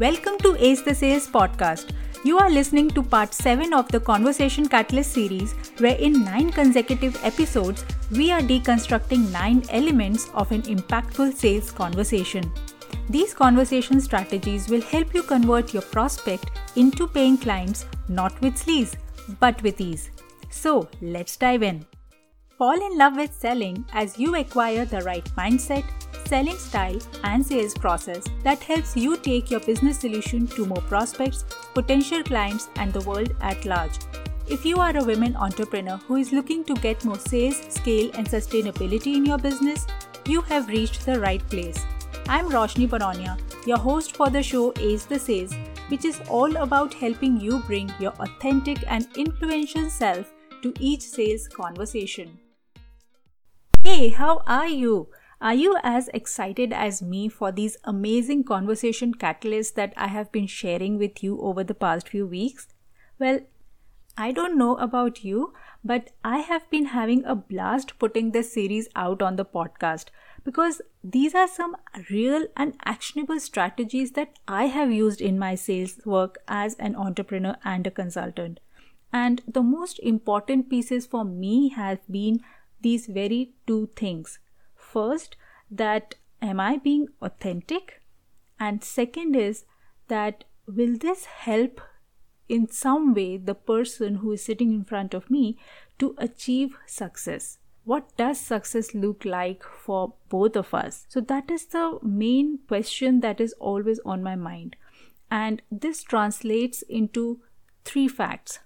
Welcome to Ace the Sales podcast. You are listening to part 7 of the Conversation Catalyst series, where in 9 consecutive episodes, we are deconstructing 9 elements of an impactful sales conversation. These conversation strategies will help you convert your prospect into paying clients not with sleaze, but with ease. So, let's dive in. Fall in love with selling as you acquire the right mindset, selling style, and sales process that helps you take your business solution to more prospects, potential clients, and the world at large. If you are a women entrepreneur who is looking to get more sales, scale, and sustainability in your business, you have reached the right place. I'm Roshni Baronia, your host for the show Ace the Sales, which is all about helping you bring your authentic and influential self to each sales conversation. Hey, how are you? Are you as excited as me for these amazing conversation catalysts that I have been sharing with you over the past few weeks? Well, I don't know about you, but I have been having a blast putting this series out on the podcast because these are some real and actionable strategies that I have used in my sales work as an entrepreneur and a consultant. And the most important pieces for me have been these very two things. First, that am I being authentic? And second is that will this help in some way the person who is sitting in front of me to achieve success? What does success look like for both of us? So, that is the main question that is always on my mind. And this translates into three facts.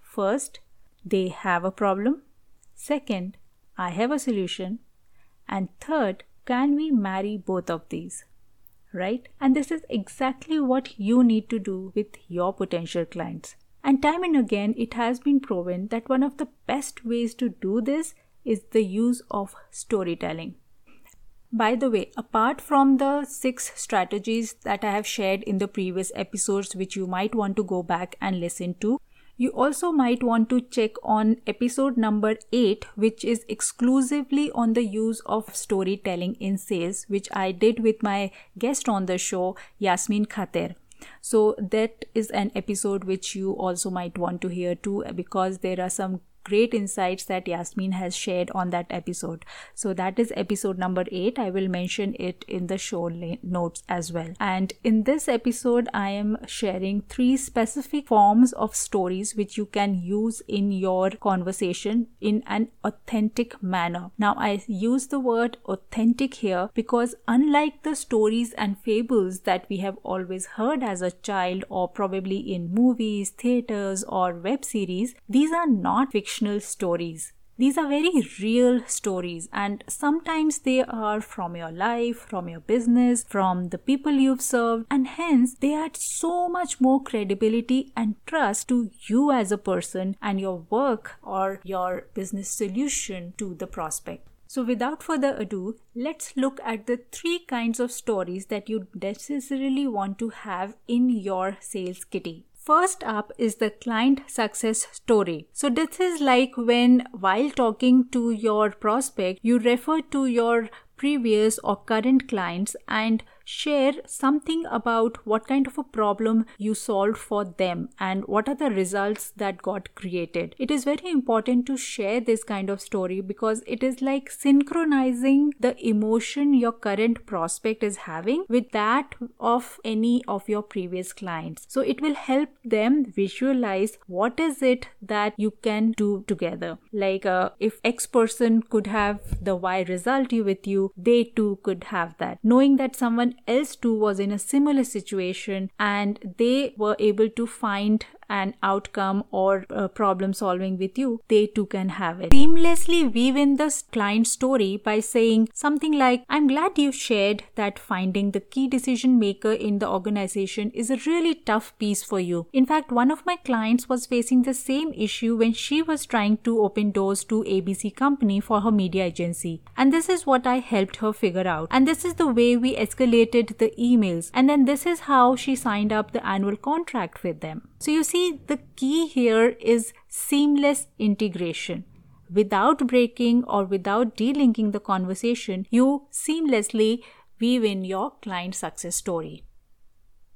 First, they have a problem. Second, I have a solution. And third, can we marry both of these? Right? And this is exactly what you need to do with your potential clients. And time and again, it has been proven that one of the best ways to do this is the use of storytelling. By the way, apart from the six strategies that I have shared in the previous episodes, which you might want to go back and listen to, you also might want to check on episode number 8, which is exclusively on the use of storytelling in sales, which I did with my guest on the show, Yasmin Khater. So, that is an episode which you also might want to hear too, because there are some great insights that Yasmin has shared on that episode. So that is episode number 8. I will mention it in the show notes as well. And in this episode, I am sharing three specific forms of stories which you can use in your conversation in an authentic manner. Now, I use the word authentic here because unlike the stories and fables that we have always heard as a child or probably in movies, theaters, or web series, these are not fiction fictional stories. These are very real stories, and sometimes they are from your life, from your business, from the people you've served, and hence they add so much more credibility and trust to you as a person and your work or your business solution to the prospect. So, without further ado, let's look at the three kinds of stories that you necessarily want to have in your sales kitty. First up is the client success story. So this is like when while talking to your prospect, you refer to your previous or current clients and share something about what kind of a problem you solved for them and what are the results that got created. It is very important to share this kind of story because it is like synchronizing the emotion your current prospect is having with that of any of your previous clients. So it will help them visualize what is it that you can do together. Like uh, if X person could have the Y result with you, they too could have that. Knowing that someone else too was in a similar situation and they were able to find an outcome or uh, problem solving with you, they too can have it. Seamlessly weave in the client story by saying something like, I'm glad you shared that finding the key decision maker in the organization is a really tough piece for you. In fact, one of my clients was facing the same issue when she was trying to open doors to ABC company for her media agency. And this is what I helped her figure out. And this is the way we escalated the emails. And then this is how she signed up the annual contract with them. So you see, the key here is seamless integration. Without breaking or without delinking the conversation, you seamlessly weave in your client success story.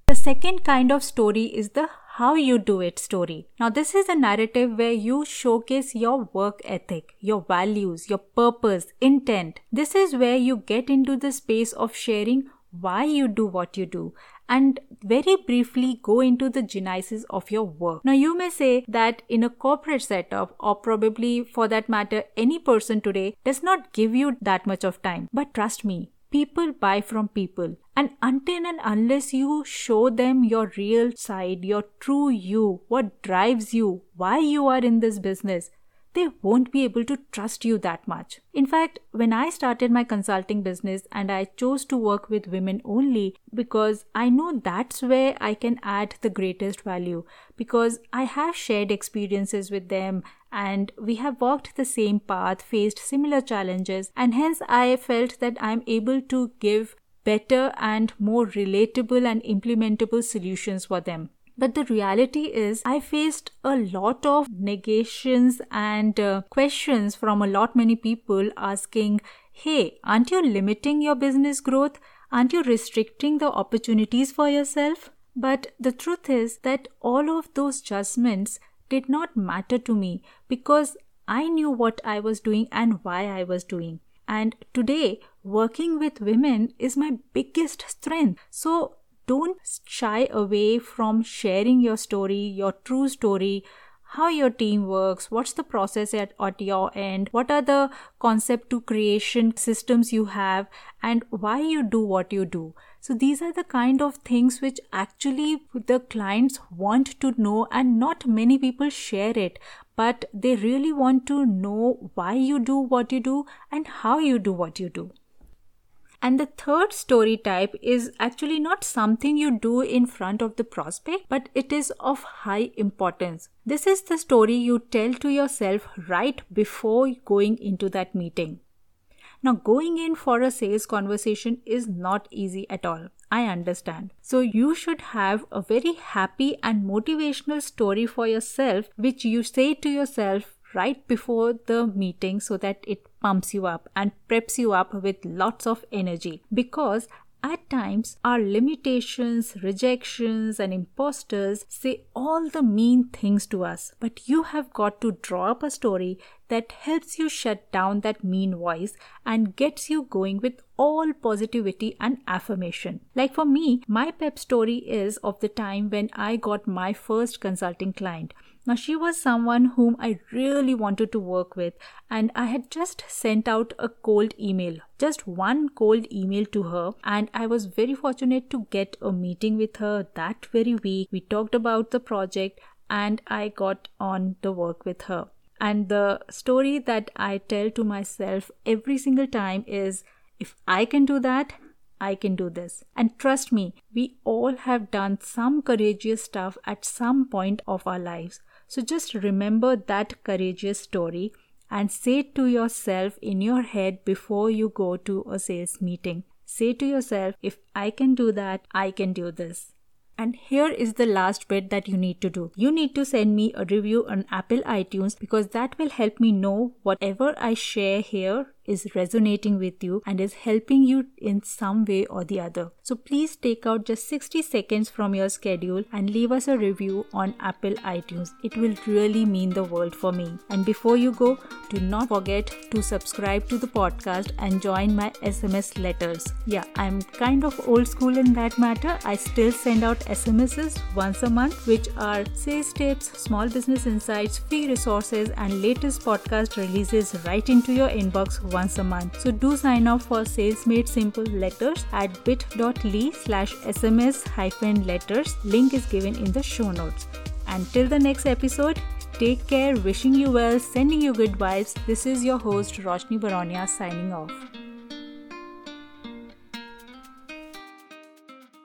The second kind of story is the how you do it story. Now, this is a narrative where you showcase your work ethic, your values, your purpose, intent. This is where you get into the space of sharing why you do what you do and very briefly go into the genesis of your work. Now, you may say that in a corporate setup, or probably for that matter, any person today does not give you that much of time. But trust me, people buy from people. And until and unless you show them your real side, your true you, what drives you, why you are in this business, they won't be able to trust you that much. In fact, when I started my consulting business and I chose to work with women only because I know that's where I can add the greatest value because I have shared experiences with them and we have walked the same path, faced similar challenges, and hence I felt that I'm able to give better and more relatable and implementable solutions for them. But the reality is, I faced a lot of negations and uh, questions from a lot many people asking, Hey, aren't you limiting your business growth? Aren't you restricting the opportunities for yourself? But the truth is that all of those judgments did not matter to me because I knew what I was doing and why I was doing. And today, working with women is my biggest strength. So don't shy away from sharing your story, your true story, how your team works, what's the process at, at your end, what are the concept to creation systems you have, and why you do what you do. So, these are the kind of things which actually the clients want to know, and not many people share it, but they really want to know why you do what you do and how you do what you do. And the third story type is actually not something you do in front of the prospect, but it is of high importance. This is the story you tell to yourself right before going into that meeting. Now, going in for a sales conversation is not easy at all. I understand. So, you should have a very happy and motivational story for yourself, which you say to yourself right before the meeting so that it pumps you up and preps you up with lots of energy because at times, our limitations, rejections, and imposters say all the mean things to us, but you have got to draw up a story that helps you shut down that mean voice and gets you going with all positivity and affirmation. Like for me, my pep story is of the time when I got my first consulting client. Now, she was someone whom I really wanted to work with, and I had just sent out a cold email, just one cold email to her, and I was very fortunate to get a meeting with her that very week. We talked about the project, and I got on the work with her. And the story that I tell to myself every single time is if I can do that, I can do this. And trust me, we all have done some courageous stuff at some point of our lives. So just remember that courageous story and say to yourself in your head before you go to a sales meeting. Say to yourself, if I can do that, I can do this. And here is the last bit that you need to do. You need to send me a review on Apple iTunes because that will help me know whatever I share here is resonating with you and is helping you in some way or the other. So please take out just 60 seconds from your schedule and leave us a review on Apple iTunes. It will really mean the world for me. And before you go, do not forget to subscribe to the podcast and join my SMS letters. Yeah, I'm kind of old school in that matter. I still send out SMSs once a month, which are sales tips, small business insights, free resources, and latest podcast releases right into your inbox once a month. So do sign up for Sales Made Simple letters at bit.ly slash SMS hyphen letters. Link is given in the show notes. Until the next episode, take care, wishing you well, sending you good vibes. This is your host Roshni Baronia signing off.